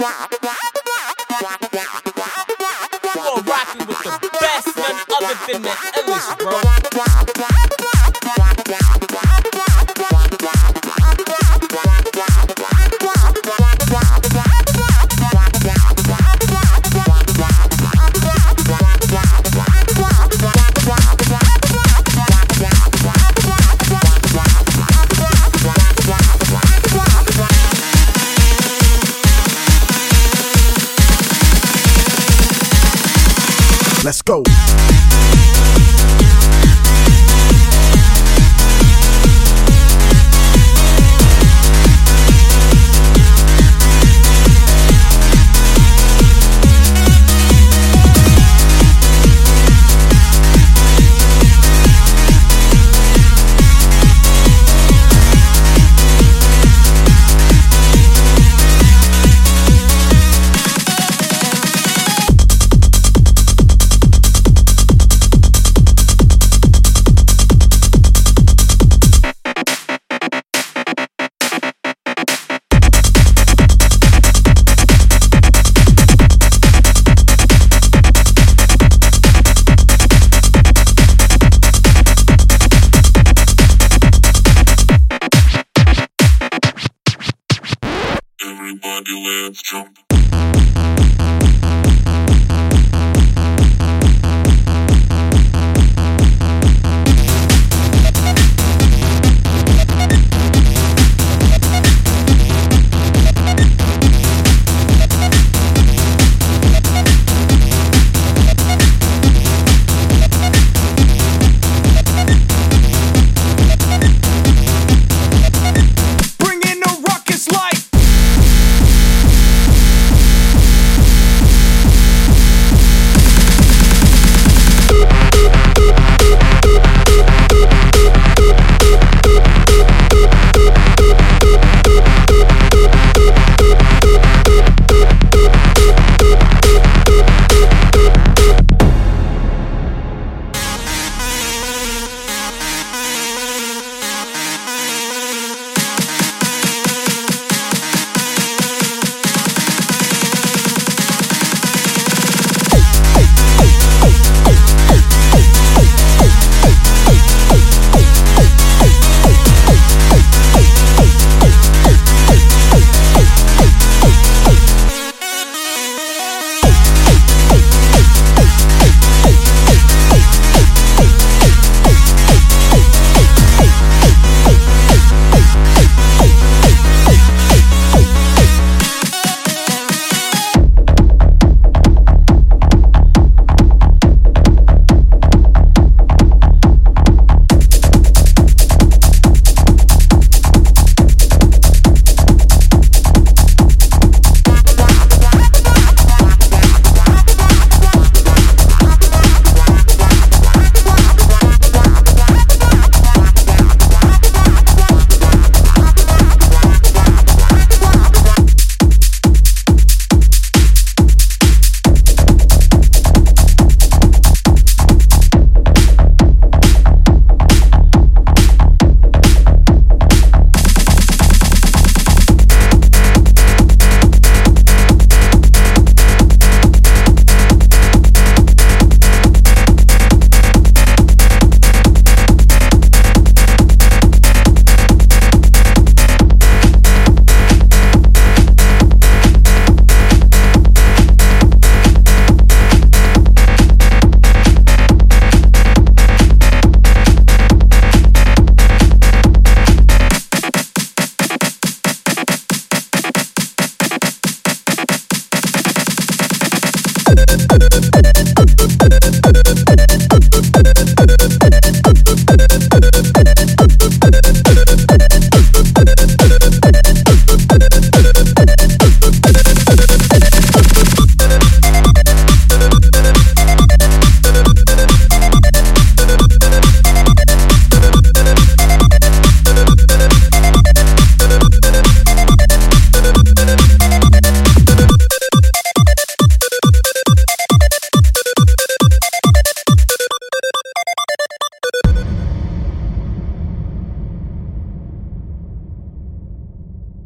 You are rocking with the best, none other than the illest, bro. Let's go. Let's jump.